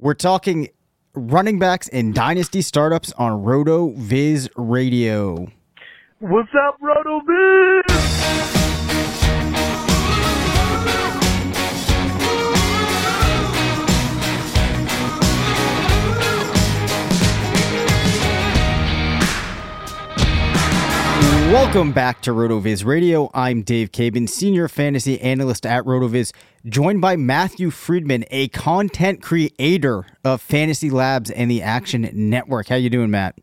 We're talking running backs and dynasty startups on RotoViz Radio. What's up, RotoViz? Welcome back to RotoViz Radio. I'm Dave Caban, Senior Fantasy Analyst at RotoViz, joined by Matthew Freedman, a content creator of Fantasy Labs and the Action Network. How you doing, Matt?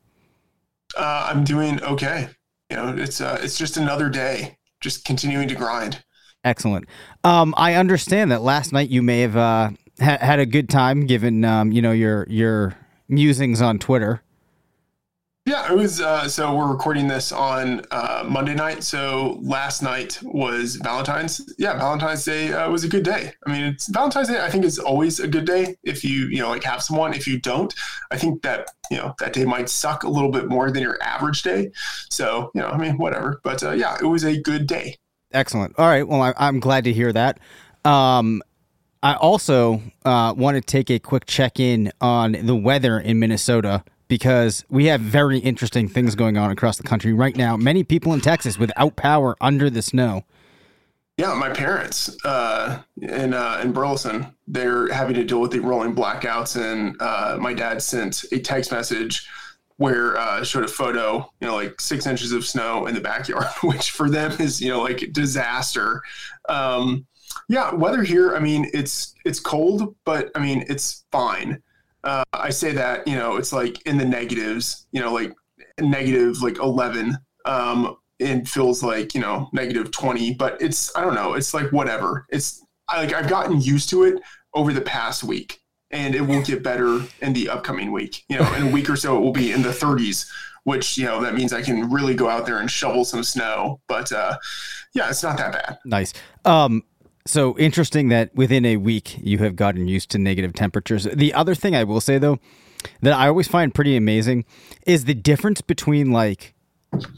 Uh, I'm doing okay. You know, it's uh, it's just another day, just continuing to grind. Excellent. Um, I understand that last night you may have uh, ha- had a good time, given um, you know your your musings on Twitter. Yeah, it was. Uh, so we're recording this on uh, Monday night. So last night was Valentine's. Yeah, Valentine's Day uh, was a good day. I mean, it's Valentine's Day. I think is always a good day if you you know like have someone. If you don't, I think that you know that day might suck a little bit more than your average day. So you know, I mean, whatever. But uh, yeah, it was a good day. Excellent. All right. Well, I, I'm glad to hear that. Um, I also uh, want to take a quick check in on the weather in Minnesota because we have very interesting things going on across the country right now. Many people in Texas without power under the snow. Yeah, my parents uh, in uh, in Burleson, they're having to deal with the rolling blackouts, and uh, my dad sent a text message where uh, showed a photo, you know, like six inches of snow in the backyard, which for them is you know like disaster. Um, yeah, weather here. I mean, it's it's cold, but I mean it's fine. Uh, I say that you know it's like in the negatives, you know, like negative like eleven. Um, it feels like you know negative 20 but it's i don't know it's like whatever it's I, like i've gotten used to it over the past week and it will get better in the upcoming week you know in a week or so it will be in the 30s which you know that means i can really go out there and shovel some snow but uh yeah it's not that bad Nice. Um, so interesting that within a week you have gotten used to negative temperatures. The other thing I will say though that I always find pretty amazing is the difference between like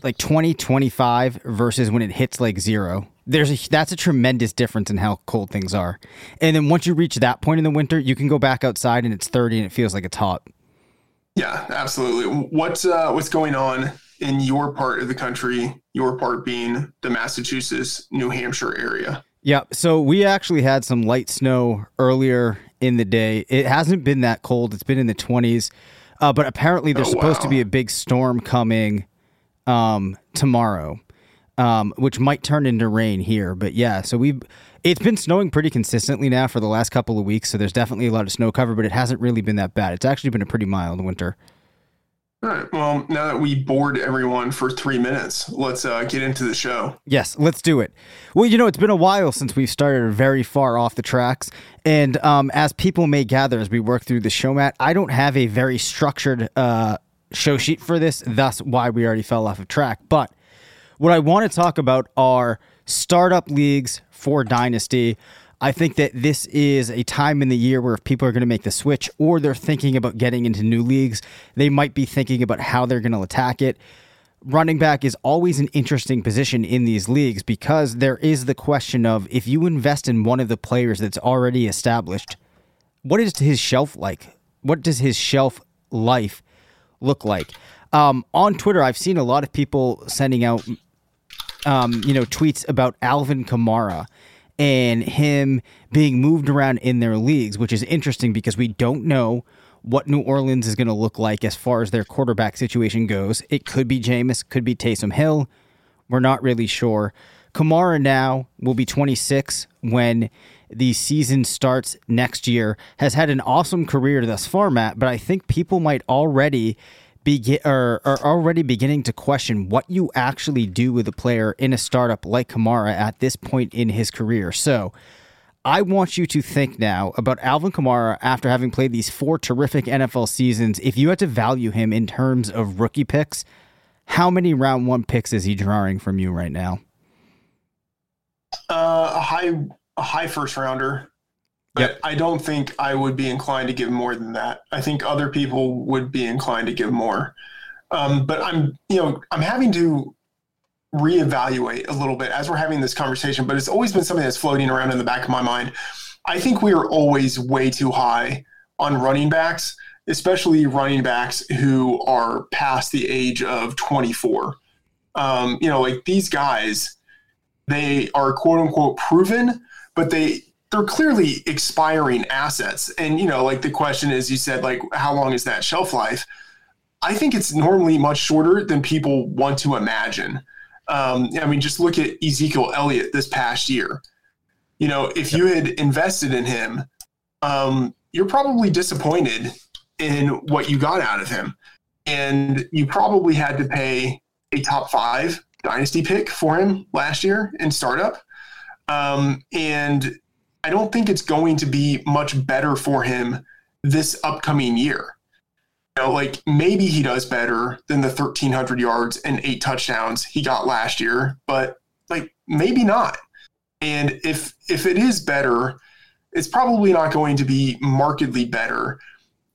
like 20 25 versus when it hits like 0. There's a that's a tremendous difference in how cold things are. And then once you reach that point in the winter, you can go back outside and it's 30 and it feels like it's hot. yeah absolutely what's uh what's going on in your part of the country your part being the massachusetts new hampshire area Yeah, so we actually had some light snow earlier in the day. It hasn't been that cold. It's been in the 20s. Uh, but apparently there's Oh, supposed to be a big storm coming um, tomorrow, um, which might turn into rain here. But yeah, so we've it's been snowing pretty consistently now for the last couple of weeks. So there's definitely a lot of snow cover, but it hasn't really been that bad. It's actually been a pretty mild winter. All right. Well, now that we bored everyone for three minutes, let's uh, get into the show. Yes, let's do it. Well, you know, it's been a while since we've started very far off the tracks. And um, as people may gather as we work through the show, Matt, I don't have a very structured uh, show sheet for this, thus why we already fell off of track. But what I want to talk about are startup leagues for Dynasty. I think that this is a time in the year where if people are going to make the switch or they're thinking about getting into new leagues, they might be thinking about how they're going to attack it. Running back is always an interesting position in these leagues because there is the question of if you invest in one of the players that's already established, what is his shelf like? What does his shelf life look like? Um, on Twitter, I've seen a lot of people sending out, um, you know, tweets about Alvin Kamara and him being moved around in their leagues, which is interesting because we don't know what New Orleans is going to look like as far as their quarterback situation goes. It could be Jameis, could be Taysom Hill. We're not really sure. Kamara now will be 26 when the season starts next year. Has had an awesome career thus far, Matt, but I think people might already begin or are already beginning to question what you actually do with a player in a startup like Kamara at this point in his career. So I want you to think now about Alvin Kamara after having played these four terrific NFL seasons. If you had to value him in terms of rookie picks, how many round one picks is he drawing from you right now? Uh, a high, a high first rounder. But yep. I don't think I would be inclined to give more than that. I think other people would be inclined to give more. Um, but I'm, you know, I'm having to reevaluate a little bit as we're having this conversation. But it's always been something that's floating around in the back of my mind. I think we are always way too high on running backs, especially running backs who are past the age of 24. Um, you know, like these guys, they are quote unquote proven, but they they're clearly expiring assets. And, you know, like the question is, you said, like, how long is that shelf life? I think it's normally much shorter than people want to imagine. Um, I mean, just look at Ezekiel Elliott this past year. You know, if you had invested in him, um, you're probably disappointed in what you got out of him. And you probably had to pay a top five dynasty pick for him last year in startup. Um, and I don't think it's going to be much better for him this upcoming year. You know, like maybe he does better than the 1,300 yards and eight touchdowns he got last year, but like maybe not. And if if it is better, it's probably not going to be markedly better.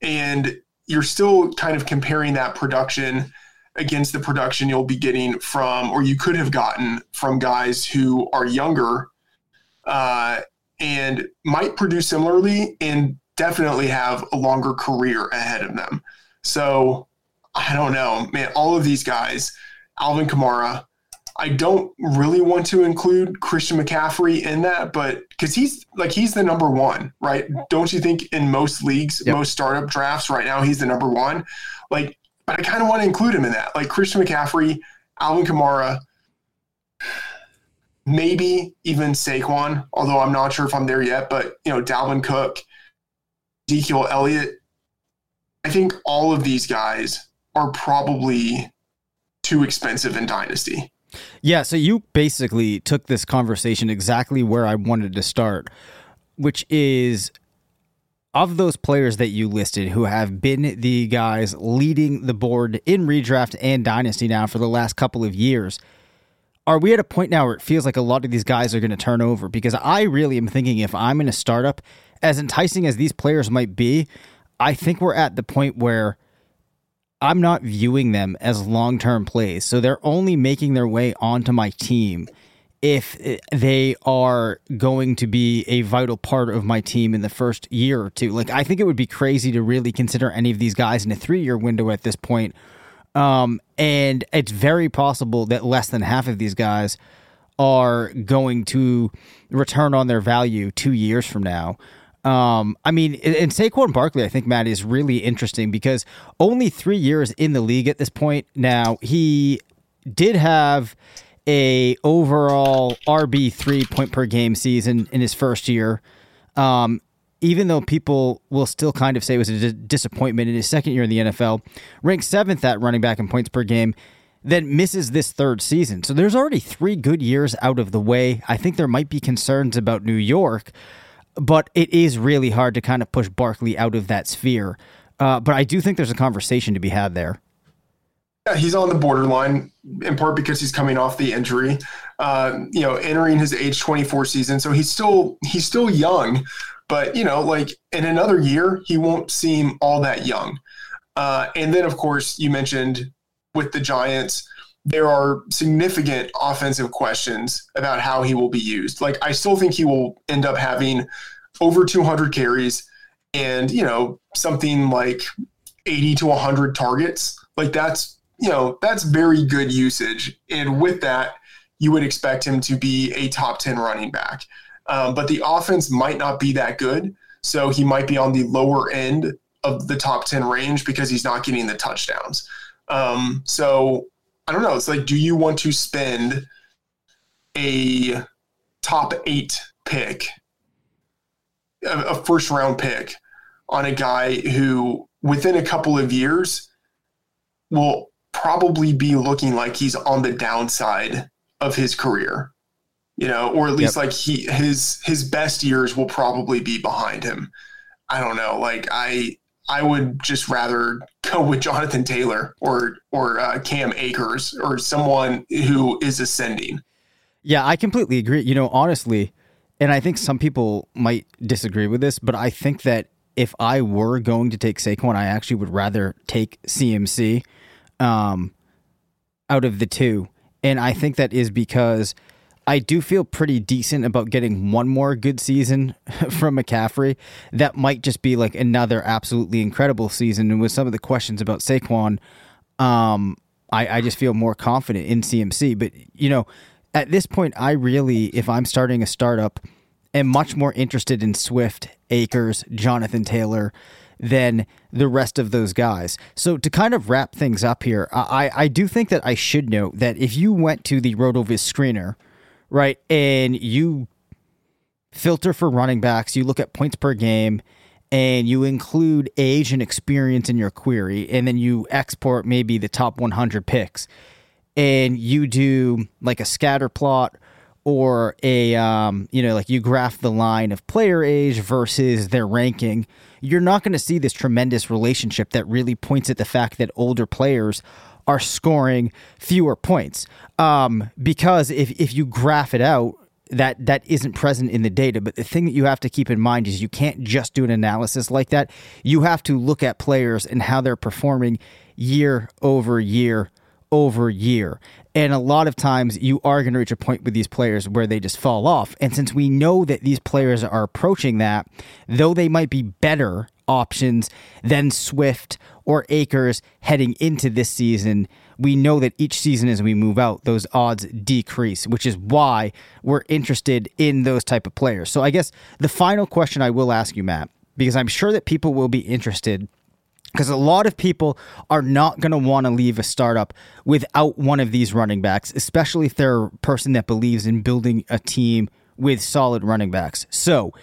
And you're still kind of comparing that production against the production you'll be getting from, or you could have gotten from guys who are younger uh, and might produce similarly and definitely have a longer career ahead of them. So I don't know, man, all of these guys, Alvin Kamara, I don't really want to include Christian McCaffrey in that, but because he's like he's the number one, right? Don't you think in most leagues, yep. most startup drafts right now, he's the number one? Like, but I kind of want to include him in that. Like Christian McCaffrey, Alvin Kamara, maybe even Saquon, although I'm not sure if I'm there yet. But you know, Dalvin Cook, Ezekiel Elliott, I think all of these guys are probably too expensive in Dynasty. Yeah, so you basically took this conversation exactly where I wanted to start, which is of those players that you listed who have been the guys leading the board in redraft and dynasty now for the last couple of years are we at a point now where it feels like a lot of these guys are going to turn over? Because I really am thinking if I'm in a startup, as enticing as these players might be, I think we're at the point where I'm not viewing them as long term plays. So they're only making their way onto my team if eh, they are going to be a vital part of my team in the first year or two. Like, I think it would be crazy to really consider any of these guys in a three year window at this point um, and it's very possible that less than half of these guys are going to return on their value two years from now. Um, I mean, and Saquon Barkley, I think Matt is really interesting because only three years in the league at this point. Now he did have a overall RB three point per game season in his first year. Um, even though people will still kind of say it was a disappointment in his second year in the NFL, ranked seventh at running back in points per game, then misses this third season. So there's already three good years out of the way. I think there might be concerns about New York, but it is really hard to kind of push Barkley out of that sphere. Uh, but I do think there's a conversation to be had there. Yeah, he's on the borderline in part because he's coming off the injury. Uh, you know, entering his age 24 season, so he's still he's still young, but you know, like in another year, he won't seem all that young. Uh, and then, of course, you mentioned with the Giants, there are significant offensive questions about how he will be used. Like, I still think he will end up having over 200 carries and you know something like 80 to 100 targets. Like that's you know, that's very good usage. And with that, you would expect him to be a top 10 running back. Um, but the offense might not be that good. So he might be on the lower end of the top 10 range because he's not getting the touchdowns. Um, so I don't know. It's like, do you want to spend a top eight pick, a, a first round pick, on a guy who within a couple of years will probably be looking like he's on the downside of his career you know or at least yep. like he his his best years will probably be behind him i don't know like i i would just rather go with jonathan taylor or or uh, cam akers or someone who is ascending yeah i completely agree you know honestly and i think some people might disagree with this but i think that if i were going to take saquon i actually would rather take cmc um, out of the two. And I think that is because I do feel pretty decent about getting one more good season from McCaffrey. That might just be like another absolutely incredible season. And with some of the questions about Saquon, um, I, I just feel more confident in CMC. But, you know, at this point, I really, if I'm starting a startup, am much more interested in Swift, Akers, Jonathan Taylor than the rest of those guys. So to kind of wrap things up here, I, I do think that I should note that if you went to the RotoViz screener, right, and you filter for running backs, you look at points per game, and you include age and experience in your query, and then you export maybe the top 100 picks, and you do like a scatter plot or a um, you know like you graph the line of player age versus their ranking. You're not going to see this tremendous relationship that really points at the fact that older players are scoring fewer points. Um, because if, if you graph it out, that that isn't present in the data. But the thing that you have to keep in mind is you can't just do an analysis like that. You have to look at players and how they're performing year over year over year. And a lot of times you are going to reach a point with these players where they just fall off. And since we know that these players are approaching that, though they might be better options than Swift or Akers heading into this season, we know that each season as we move out, those odds decrease, which is why we're interested in those type of players. So I guess the final question I will ask you, Matt, because I'm sure that people will be interested because a lot of people are not going to want to leave a startup without one of these running backs, especially if they're a person that believes in building a team with solid running backs. So,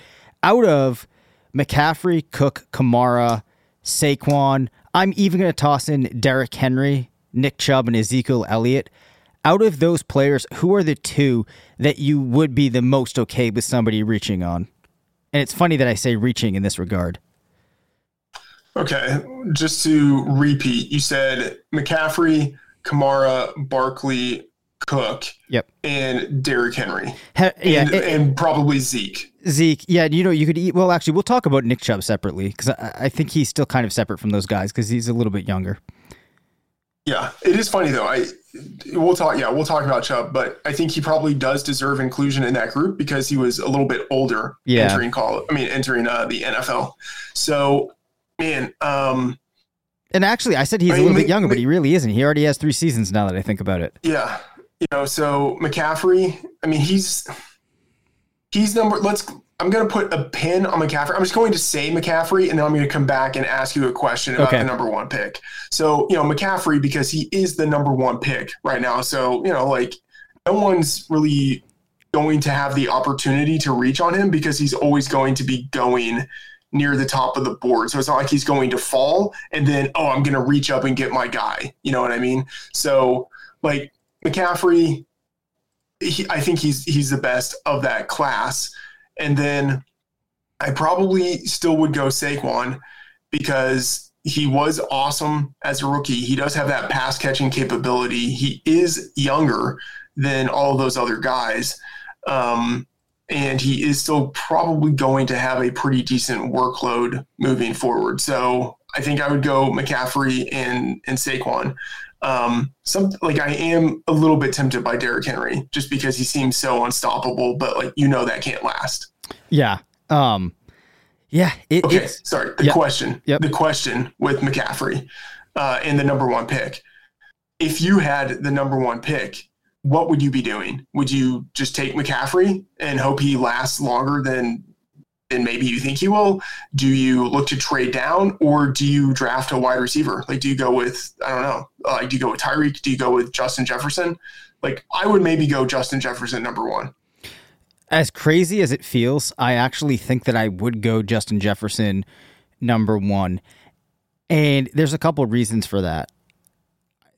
out of McCaffrey, Cook, Kamara, Saquon, I'm even going to toss in Derrick Henry, Nick Chubb, and Ezekiel Elliott. Out of those players, who are the two that you would be the most okay with somebody reaching on? And it's funny that I say reaching in this regard. Okay, just to repeat, you said McCaffrey, Kamara, Barkley, Cook, yep, and Derrick Henry, yeah, and, it, and, probably Zeke. Zeke, yeah, you know, you could eat. Well, actually, we'll talk about Nick Chubb separately because I, I, think he's still kind of separate from those guys because he's a little bit younger. Yeah, it is funny though. I we'll talk. Yeah, we'll talk about Chubb, but I think he probably does deserve inclusion in that group because he was a little bit older yeah. entering college. I mean, entering uh, the NFL. So man. Um, and actually, I said he's I mean, a little bit younger, but he really isn't. He already has three seasons now that I think about it. Yeah, you know. So McCaffrey, I mean, he's he's number. Let's. I'm going to put a pin on McCaffrey. I'm just going to say McCaffrey, and then I'm going to come back and ask you a question about okay. the number one pick. So you know McCaffrey because he is the number one pick right now. So you know, like no one's really going to have the opportunity to reach on him because he's always going to be going near the top of the board. So it's not like he's going to fall and then, oh, I'm going to reach up and get my guy. You know what I mean? So, like McCaffrey, he, I think he's he's the best of that class. And then I probably still would go Saquon because he was awesome as a rookie. He does have that pass catching capability. He is younger than all those other guys. Um, and he is still probably going to have a pretty decent workload moving forward. So I think I would go McCaffrey and and Saquon. Um, some like I am a little bit tempted by Derrick Henry just because he seems so unstoppable, but like you know that can't last. Yeah. Um. Yeah. It, okay. Sorry. The yep. question. Yep. The question with McCaffrey uh, in the number one pick. If you had the number one pick, what would you be doing? Would you just take McCaffrey and hope he lasts longer than than maybe you think you will? Do you look to trade down or do you draft a wide receiver? Like, do you go with I don't know, like do you go with Tyreek? Do you go with Justin Jefferson? Like, I would maybe go Justin Jefferson number one. As crazy as it feels, I actually think that I would go Justin Jefferson number one, and there's a couple of reasons for that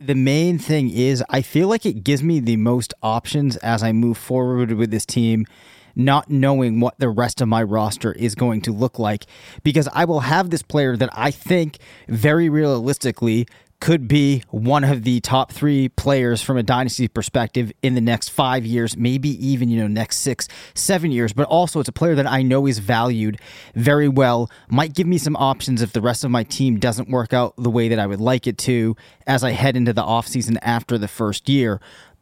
the main thing is I feel like it gives me the most options as I move forward with this team, not knowing what the rest of my roster is going to look like. Because I will have this player that I think very realistically could be one of the top three players from a dynasty perspective in the next five years, maybe even, you know, next six, seven years. But also, it's a player that I know is valued very well, might give me some options if the rest of my team doesn't work out the way that I would like it to as I head into the offseason after the first year.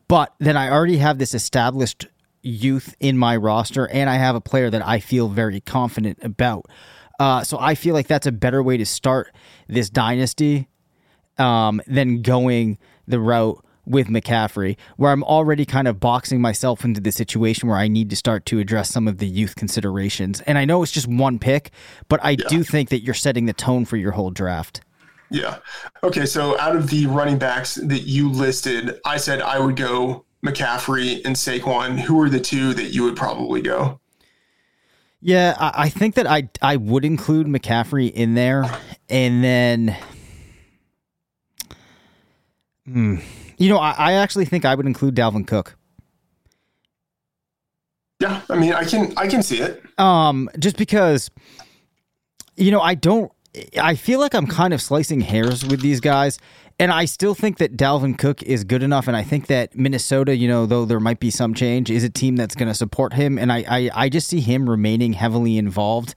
But then I already have this established youth in my roster, and I have a player that I feel very confident about. Uh, so I feel like that's a better way to start this dynasty um, than going the route with McCaffrey, where I'm already kind of boxing myself into the situation where I need to start to address some of the youth considerations. And I know it's just one pick, but I yeah. do think that you're setting the tone for your whole draft. Yeah. Okay. So out of the running backs that you listed, I said I would go McCaffrey and Saquon. Who are the two that you would probably go? Yeah, I, I think that I I would include McCaffrey in there, and then Hmm. You know, I, I actually think I would include Dalvin Cook. Yeah, I mean, I can I can see it. Um, just because, you know, I don't. I feel like I'm kind of slicing hairs with these guys, and I still think that Dalvin Cook is good enough, and I think that Minnesota, you know, though there might be some change, is a team that's going to support him, and I, I I just see him remaining heavily involved.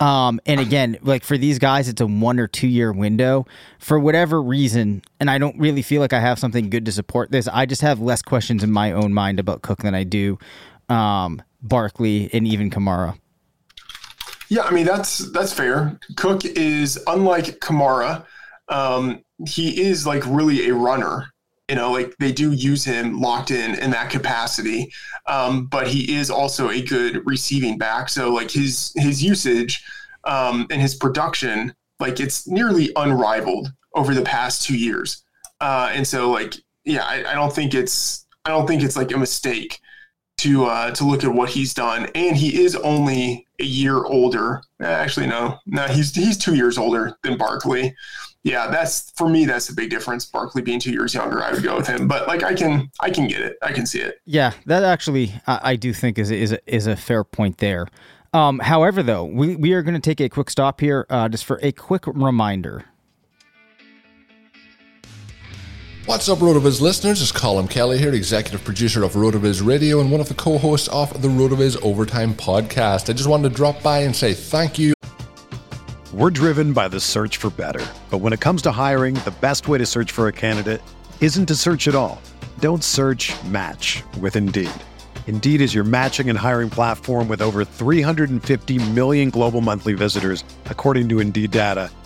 Um, and again, like for these guys, it's a one or two year window for whatever reason. And I don't really feel like I have something good to support this. I just have less questions in my own mind about Cook than I do um, Barkley and even Kamara. Yeah, I mean that's that's fair. Cook is unlike Kamara. Um, he is like really a runner. You know, like they do use him locked in in that capacity um, but he is also a good receiving back. So like his his usage um, and his production, like it's nearly unrivaled over the past two years. Uh, and so like yeah, I, I don't think it's I don't think it's like a mistake to uh, to look at what he's done. And he is only a year older. Actually, no, no, he's he's two years older than Barkley yeah, that's for me. That's a big difference. Barkley being two years younger, I would go with him. But like, I can, I can get it. I can see it. Yeah, that actually, I, I do think is is a, is a fair point there. Um, however, though, we we are going to take a quick stop here, uh, just for a quick reminder. What's up, RotoViz listeners? It's Colin Kelly here, executive producer of RotoViz Radio and one of the co-hosts of the RotoViz Overtime podcast. I just wanted to drop by and say thank you we're driven by the search for better. But when it comes to hiring, the best way to search for a candidate isn't to search at all. Don't search match with Indeed. Indeed is your matching and hiring platform with over 350 million global monthly visitors, according to Indeed data,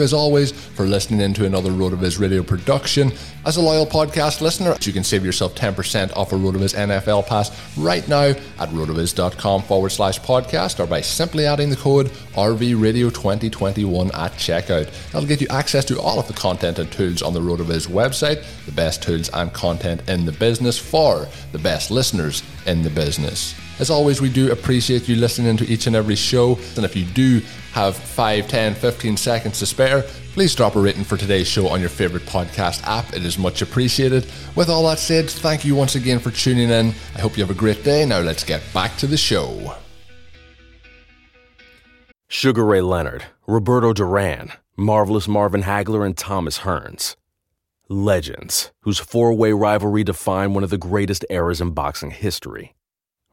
As always, for listening into another RotoViz radio production. As a loyal podcast listener, you can save yourself 10% off a RotoViz NFL pass right now at rotoviz.com forward slash podcast or by simply adding the code RVRadio2021 at checkout. That'll get you access to all of the content and tools on the RotoViz website, the best tools and content in the business for the best listeners in the business. As always, we do appreciate you listening to each and every show. And if you do have 5, 10, 15 seconds to spare, please drop a rating for today's show on your favorite podcast app. It is much appreciated. With all that said, thank you once again for tuning in. I hope you have a great day. Now let's get back to the show. Sugar Ray Leonard, Roberto Duran, Marvelous Marvin Hagler, and Thomas Hearns. Legends, whose four way rivalry defined one of the greatest eras in boxing history.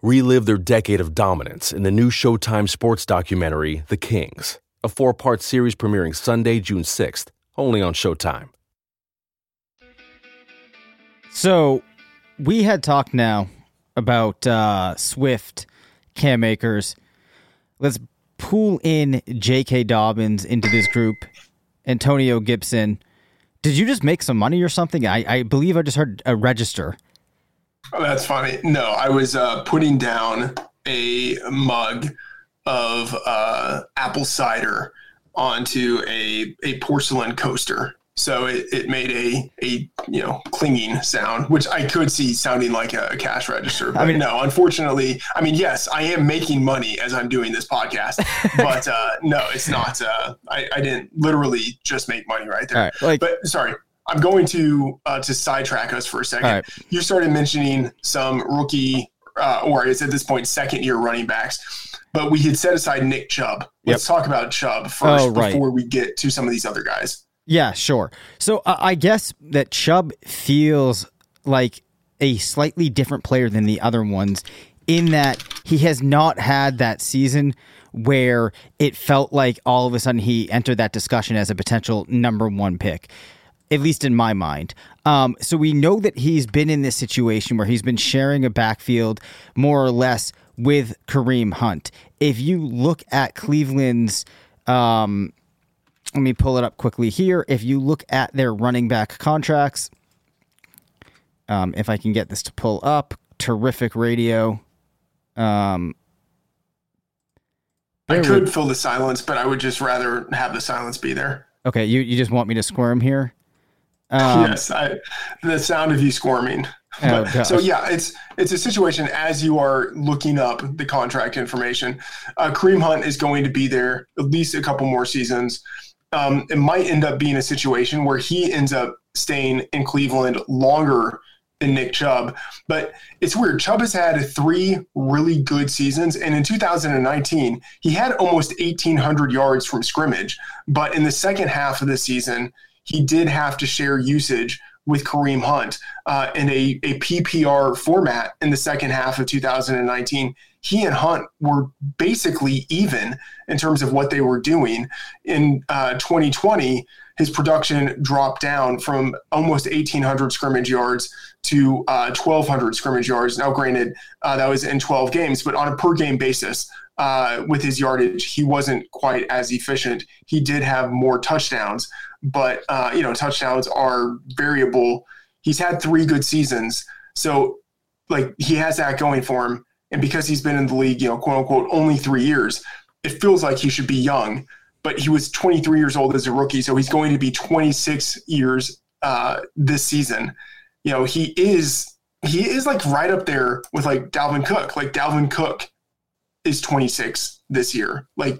Relive their decade of dominance in the new Showtime sports documentary, The Kings, a four part series premiering Sunday, June 6th, only on Showtime. So we had talked now about uh, Swift, Cam Akers. Let's pull in J.K. Dobbins into this group, Antonio Gibson. Did you just make some money or something? I, I believe I just heard a register. Oh, that's funny. No, I was uh, putting down a mug of uh, apple cider onto a, a porcelain coaster. So it, it made a, a you know clinging sound, which I could see sounding like a, a cash register. But I mean, no, unfortunately, I mean, yes, I am making money as I'm doing this podcast, but uh, no, it's not. Uh, I, I didn't literally just make money right there. Right, like, but sorry, I'm going to uh, to sidetrack us for a second. Right. You started mentioning some rookie, uh, or it's at this point second year running backs, but we had set aside Nick Chubb. Let's talk about Chubb first Oh, right. before we get to some of these other guys. Yeah, sure. So uh, I guess that Chubb feels like a slightly different player than the other ones in that he has not had that season where it felt like all of a sudden he entered that discussion as a potential number one pick. At least in my mind. Um, so we know that he's been in this situation where he's been sharing a backfield more or less with Kareem Hunt. If you look at Cleveland's um, let me pull it up quickly here. If you look at their running back contracts, um, if I can get this to pull up, terrific radio. Um, I could fill the silence, but I would just rather have the silence be there. okay, you, you just want me to squirm here? Um, yes, I, the sound of you squirming. Oh, But- so yeah, it's it's a situation as you are looking up the contract information. Uh, Kareem Hunt is going to be there at least a couple more seasons. Um, it might end up being a situation where he ends up staying in Cleveland longer than Nick Chubb. But it's weird. Chubb has had three really good seasons, and in 2019 he had almost 1,800 yards from scrimmage. But in the second half of the season, he did have to share usage with Kareem Hunt uh, in a, a PPR format in the second half of 2019. He and Hunt were basically even in terms of what they were doing. In uh, 2020, his production dropped down from almost 1,800 scrimmage yards to uh, 1,200 scrimmage yards. Now, granted, uh, that was in 12 games, but on a per game basis, uh, with his yardage, he wasn't quite as efficient. He did have more touchdowns, but uh, you know, touchdowns are variable. He's had three good seasons, so like he has that going for him. And because he's been in the league, you know, quote unquote, only three years, it feels like he should be young. But he was 23 years old as a rookie, so he's going to be 26 years uh, this season. You know, he is he is like right up there with like Dalvin Cook. Like Dalvin Cook is 26 this year. Like,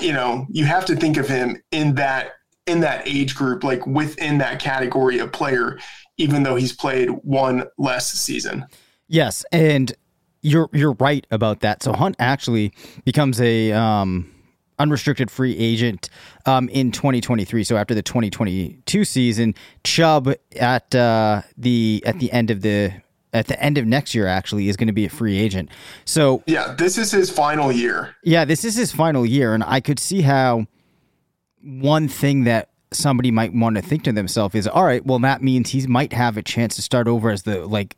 you know, you have to think of him in that in that age group, like within that category of player, even though he's played one less season. Yes, and you're you're right about that. So Hunt actually becomes a um unrestricted free agent um, in 2023. So after the 2022 season, Chubb at uh, the at the end of the at the end of next year actually is going to be a free agent. So yeah, this is his final year. Yeah, this is his final year, and I could see how one thing that somebody might want to think to themselves is, all right, well that means he might have a chance to start over as the like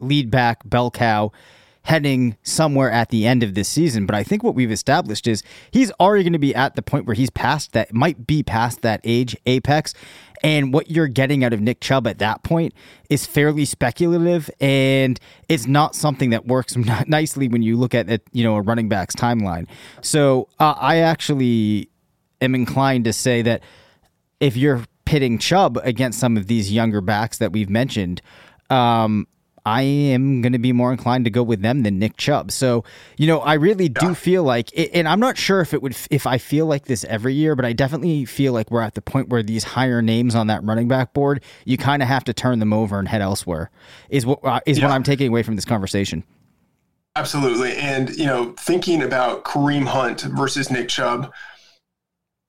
lead back bell cow heading somewhere at the end of this season. But I think what we've established is he's already going to be at the point where he's past that, might be past that age apex. And what you're getting out of Nick Chubb at that point is fairly speculative, and it's not something that works nicely when you look at it, you know a running back's timeline. So uh, I actually am inclined to say that if you're pitting Chubb against some of these younger backs that we've mentioned, um, I am going to be more inclined to go with them than Nick Chubb. So, you know, I really do yeah. feel like, and I'm not sure if it would, if I feel like this every year, but I definitely feel like we're at the point where these higher names on that running back board, you kind of have to turn them over and head elsewhere. Is what uh, is yeah. what I'm taking away from this conversation. Absolutely, and you know, thinking about Kareem Hunt versus Nick Chubb.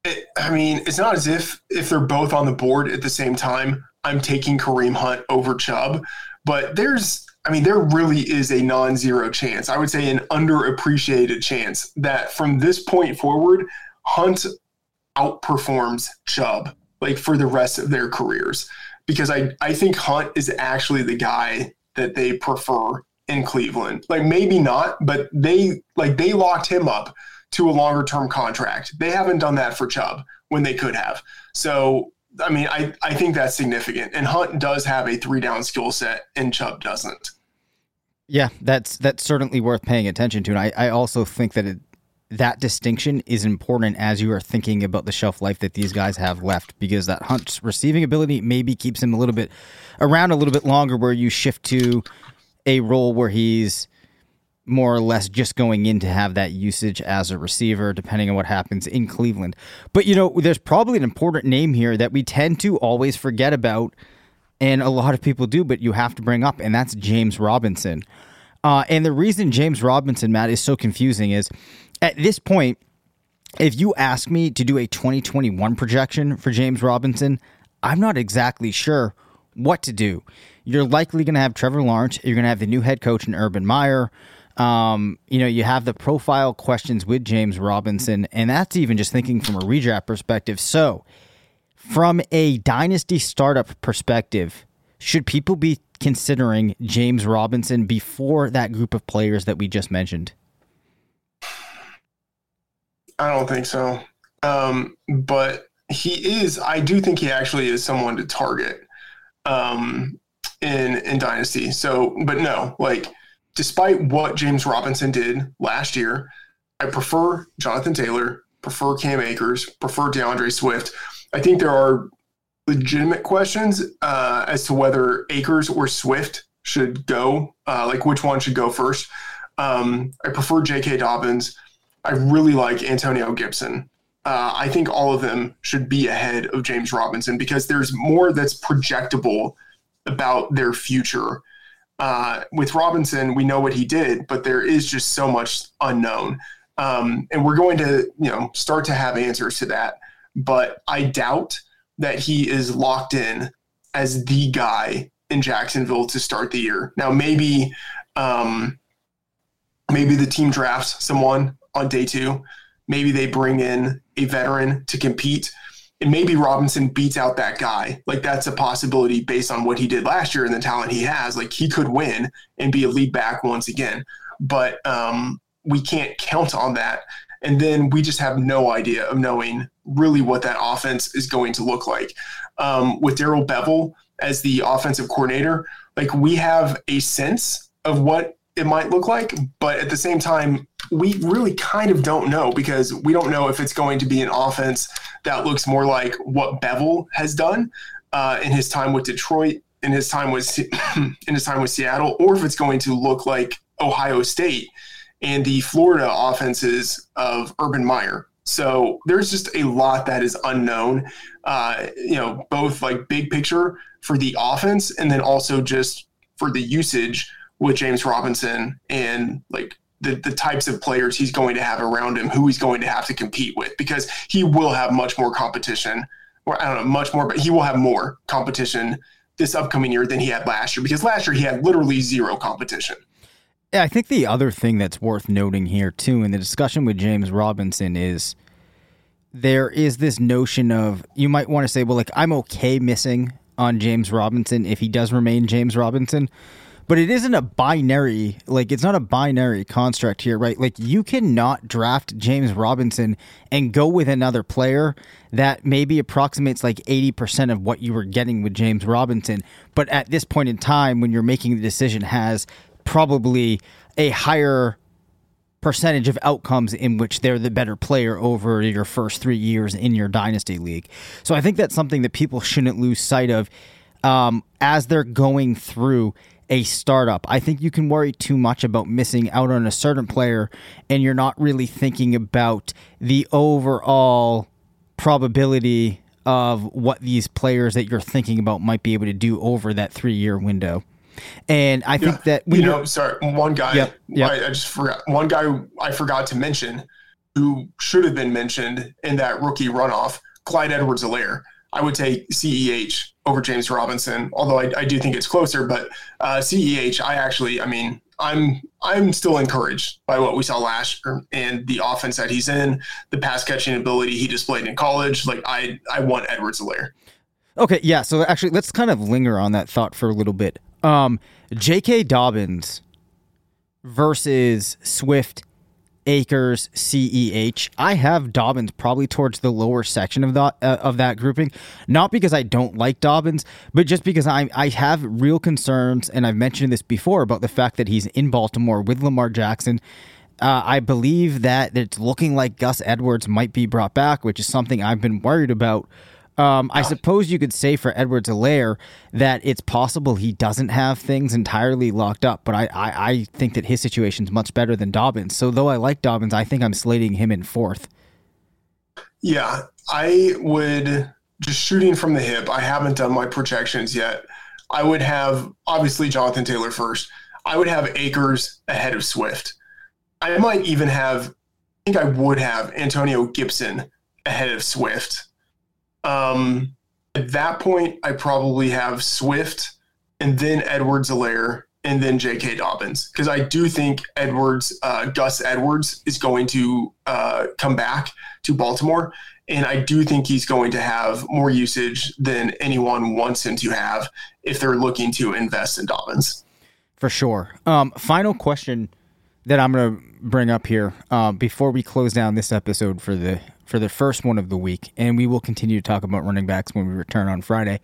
It, I mean, it's not as if if they're both on the board at the same time. I'm taking Kareem Hunt over Chubb but there's, I mean, there really is a non zero chance. I would say an underappreciated chance that from this point forward, Hunt outperforms Chubb like for the rest of their careers because I, I think Hunt is actually the guy that they prefer in Cleveland. Like maybe not, but they like they locked him up to a longer term contract. They haven't done that for Chubb when they could have. So I mean, I, I think that's significant. And Hunt does have a three down skill set, and Chubb doesn't. Yeah, that's that's certainly worth paying attention to. And I, I also think that it, that distinction is important as you are thinking about the shelf life that these guys have left, because that Hunt's receiving ability maybe keeps him a little bit around a little bit longer, where you shift to a role where he's more or less just going in to have that usage as a receiver, depending on what happens in Cleveland. But, you know, there's probably an important name here that we tend to always forget about, and a lot of people do, but you have to bring up, and that's James Robinson. Uh, and the reason James Robinson, Matt, is so confusing is at this point, if you ask me to do a 2021 projection for James Robinson, I'm not exactly sure what to do. You're likely going to have Trevor Lawrence. You're going to have the new head coach in Urban Meyer. Um, you know, you have the profile questions with James Robinson, and that's even just thinking from a redraft perspective. So, from a dynasty startup perspective, should people be considering James Robinson before that group of players that we just mentioned? I don't think so. Um, but he is, I do think he actually is someone to target um, in in Dynasty. So, but no, like despite what James Robinson did last year, I prefer Jonathan Taylor, prefer Cam Akers, prefer D'Andre Swift. I think there are legitimate questions uh, as to whether Akers or Swift should go, uh, like which one should go first. Um, I prefer J.K. Dobbins. I really like Antonio Gibson. Uh, I think all of them should be ahead of James Robinson because there's more that's projectable about their future uh, with Robinson, we know what he did, but there is just so much unknown. Um, and we're going to, you know, start to have answers to that. But I doubt that he is locked in as the guy in Jacksonville to start the year. Now, maybe, um, maybe the team drafts someone on day two. Maybe they bring in a veteran to compete maybe Robinson beats out that guy. Like that's a possibility based on what he did last year and the talent he has. Like he could win and be a lead back once again, but um, we can't count on that. And then we just have no idea of knowing really what that offense is going to look like. Um, with Darrell Bevell as the offensive coordinator, like we have a sense of what it might look like, but at the same time, we really kind of don't know because we don't know if it's going to be an offense that looks more like what Bevell has done uh, in his time with Detroit, in his time with in his time with Seattle, or if it's going to look like Ohio State and the Florida offenses of Urban Meyer. So there's just a lot that is unknown. Uh, you know, both like big picture for the offense, and then also just for the usage with James Robinson and like the, the types of players he's going to have around him, who he's going to have to compete with, because he will have much more competition, or I don't know, much more, but he will have more competition this upcoming year than he had last year, because last year he had literally zero competition. Yeah, I think the other thing that's worth noting here too in the discussion with James Robinson is there is this notion of you might want to say, well, like I'm okay missing on James Robinson if he does remain James Robinson. But it isn't a binary, like, it's not a binary construct here, right? Like, you cannot draft James Robinson and go with another player that maybe approximates like 80% of what you were getting with James Robinson. But at this point in time, when you're making the decision, has probably a higher percentage of outcomes in which they're the better player over your first three years in your dynasty league. So I think that's something that people shouldn't lose sight of um, as they're going through a startup. I think you can worry too much about missing out on a certain player and you're not really thinking about the overall probability of what these players that you're thinking about might be able to do over that three year window. And I think Yeah. that we you know, sorry, one guy. Yep, yep. I, I just forgot one guy I forgot to mention who should have been mentioned in that rookie runoff. Clyde Edwards-Helaire. I would take CEH over James Robinson, although I, I do think it's closer. But uh, CEH, I actually, I mean, I'm I'm still encouraged by what we saw last year and the offense that he's in, the pass catching ability he displayed in college. Like I I want Edwards-Helaire. Okay, yeah. So actually, let's kind of linger on that thought for a little bit. Um, J.K. Dobbins versus Swift, Akers, Ceh. I have Dobbins probably towards the lower section of that uh, of that grouping, not because I don't like Dobbins, but just because I I have real concerns, and I've mentioned this before about the fact that he's in Baltimore with Lamar Jackson. Uh, I believe that it's looking like Gus Edwards might be brought back, which is something I've been worried about. Um, I suppose you could say for Edwards Helaire that it's possible he doesn't have things entirely locked up, but I, I, I think that his situation's much better than Dobbins. So though I like Dobbins, I think I'm slating him in fourth. Yeah, I would just shooting from the hip. I haven't done my projections yet. I would have obviously Jonathan Taylor first. I would have Akers ahead of Swift. I might even have, I think I would have Antonio Gibson ahead of Swift. Um, at that point, I probably have Swift and then Edwards Helaire and then J.K. Dobbins because I do think Edwards, uh, Gus Edwards, is going to uh, come back to Baltimore, and I do think he's going to have more usage than anyone wants him to have if they're looking to invest in Dobbins. For sure. Um, final question that I'm going to bring up here uh, before we close down this episode for the for the first one of the week, and we will continue to talk about running backs when we return on Friday.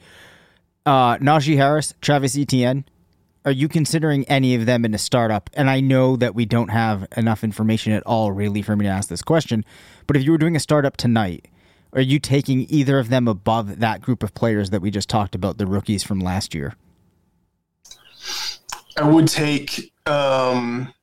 Uh, Najee Harris, Travis Etienne, are you considering any of them in a startup? And I know that we don't have enough information at all, really, for me to ask this question. But if you were doing a startup tonight, are you taking either of them above that group of players that we just talked about, the rookies from last year? I would take. Um,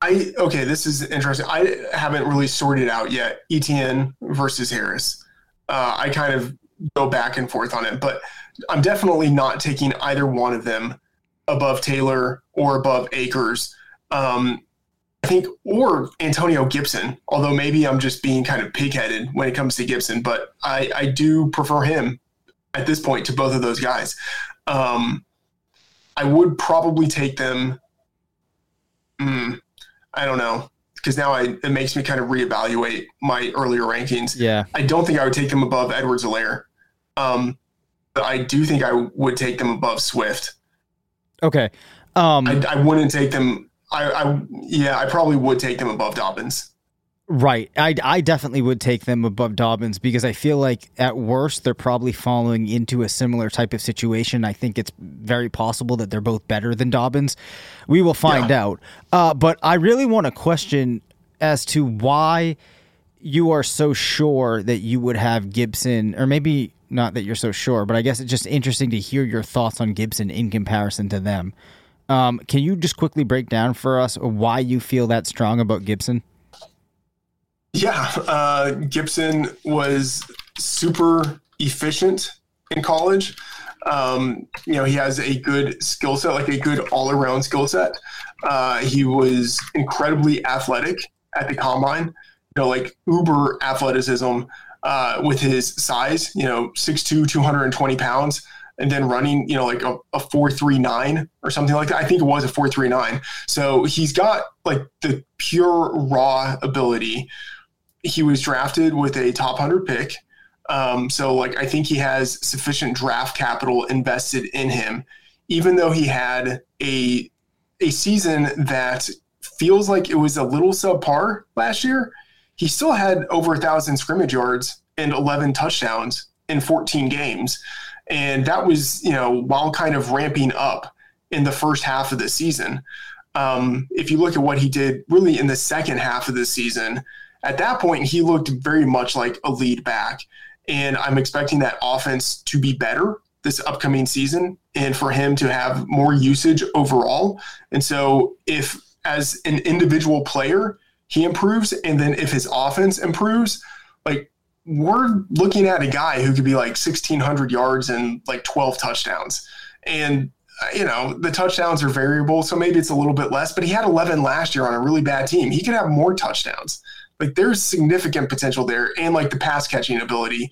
I okay. This is interesting. I haven't really sorted out yet. Etienne versus Harris. Uh, I kind of go back and forth on it, but I'm definitely not taking either one of them above Taylor or above Akers. Um, I think, or Antonio Gibson. Although maybe I'm just being kind of pigheaded when it comes to Gibson, but I, I do prefer him at this point to both of those guys. Um, I would probably take them. Mm, I don't know because now I, it makes me kind of reevaluate my earlier rankings. Yeah. I don't think I would take them above Edwards Helaire. Um, but I do think I would take them above Swift. Okay. Um, I, I wouldn't take them. I, I yeah, I probably would take them above Dobbins. Right. I, I definitely would take them above Dobbins because I feel like at worst they're probably falling into a similar type of situation. I think it's very possible that they're both better than Dobbins. We will find Yeah. out. Uh, but I really want to question as to why you are so sure that you would have Gibson, or maybe not that you're so sure, but I guess it's just interesting to hear your thoughts on Gibson in comparison to them. Um, can you just quickly break down for us why you feel that strong about Gibson? Yeah, uh, Gibson was super efficient in college. Um, you know, he has a good skill set, like a good all around skill set. Uh, he was incredibly athletic at the combine, you know, like uber athleticism uh, with his size, you know, 6'2, 220 pounds, and then running, you know, like a, a 439 or something like that. I think it was a 439. So he's got like the pure raw ability. He was drafted with a top 100 pick. Um, so, like, I think he has sufficient draft capital invested in him, even though he had a a season that feels like it was a little subpar last year. He still had over a thousand scrimmage yards and 11 touchdowns in 14 games, and that was you know while kind of ramping up in the first half of the season. Um, if you look at what he did really in the second half of the season, at that point he looked very much like a lead back and I'm expecting that offense to be better this upcoming season and for him to have more usage overall. And so, if as an individual player he improves, and then if his offense improves, like we're looking at a guy who could be like 1,600 yards and like 12 touchdowns. And you know the touchdowns are variable, so maybe it's a little bit less. But he had 11 last year on a really bad team. He could have more touchdowns. Like there's significant potential there, and like the pass catching ability.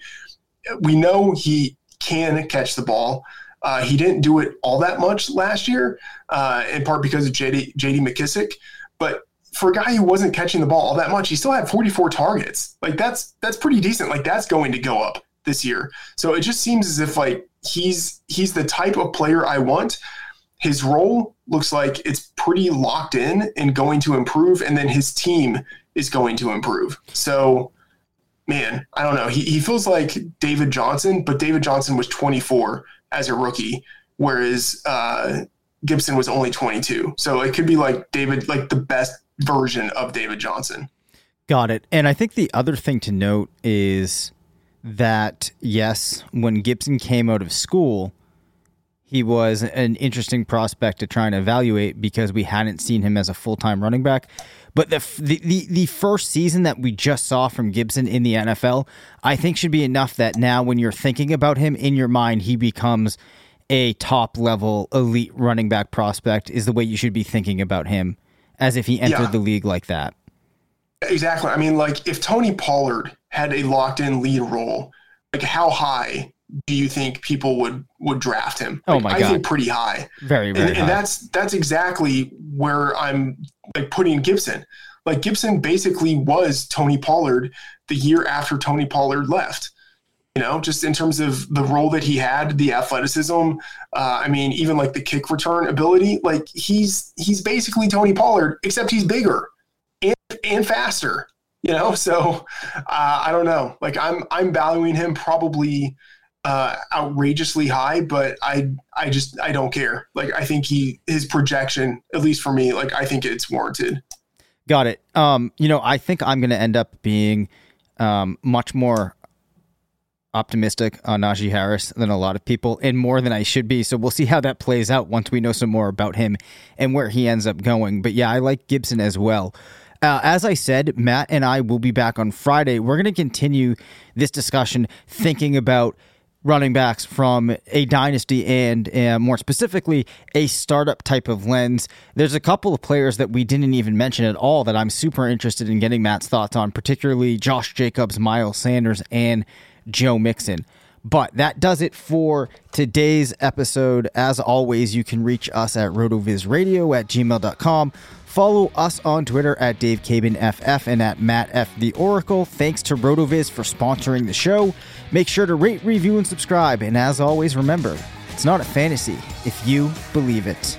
We know he can catch the ball. Uh, he didn't do it all that much last year, uh, in part because of JD, JD McKissic. But for a guy who wasn't catching the ball all that much, he still had 44 targets. Like that's that's pretty decent. Like that's going to go up this year. So it just seems as if like he's he's the type of player I want. His role looks like it's pretty locked in and going to improve, and then his team is going to improve. So, man, I don't know. He, he feels like David Johnson, but David Johnson was 24 as a rookie, whereas uh, Gibson was only 22. So it could be like David, like the best version of David Johnson. Got it. And I think the other thing to note is that, yes, when Gibson came out of school, he was an interesting prospect to try and evaluate because we hadn't seen him as a full time running back. But the, the, the the first season that we just saw from Gibson in the NFL, I think should be enough that now when you're thinking about him in your mind, he becomes a top level elite running back prospect. Is the way you should be thinking about him, as if he entered yeah. the league like that. Exactly. I mean, like if Tony Pollard had a locked in lead role, like how high do you think people would would draft him? Oh like, oh my I god, I think pretty high. Very very. And, and, that's that's exactly where I'm like putting Gibson. Like Gibson basically was Tony Pollard the year after Tony Pollard left. You know, just in terms of the role that he had, the athleticism. Uh, I mean, even like the kick return ability. Like he's he's basically Tony Pollard, except he's bigger and and faster. You know, so uh, I don't know. Like I'm I'm valuing him probably uh, outrageously high, but I I just I don't care. Like I think he his projection, at least for me, like I think it's warranted. Got it. Um, you know, I think I'm going to end up being um, much more optimistic on Najee Harris than a lot of people, and more than I should be. So we'll see how that plays out once we know some more about him and where he ends up going. But yeah, I like Gibson as well. Uh, as I said, Matt and I will be back on Friday. We're going to continue this discussion thinking about running backs from a dynasty and uh, more specifically a startup type of lens. There's a couple of players that we didn't even mention at all that I'm super interested in getting Matt's thoughts on, particularly Josh Jacobs, Miles Sanders, and Joe Mixon. But that does it for today's episode. As always, you can reach us at rotovizradio at gmail.com Follow us on Twitter at Dave FF and at Matt F. The Oracle. Thanks to RotoViz for sponsoring the show. Make sure to rate, review, and subscribe. And as always, remember, it's not a fantasy if you believe it.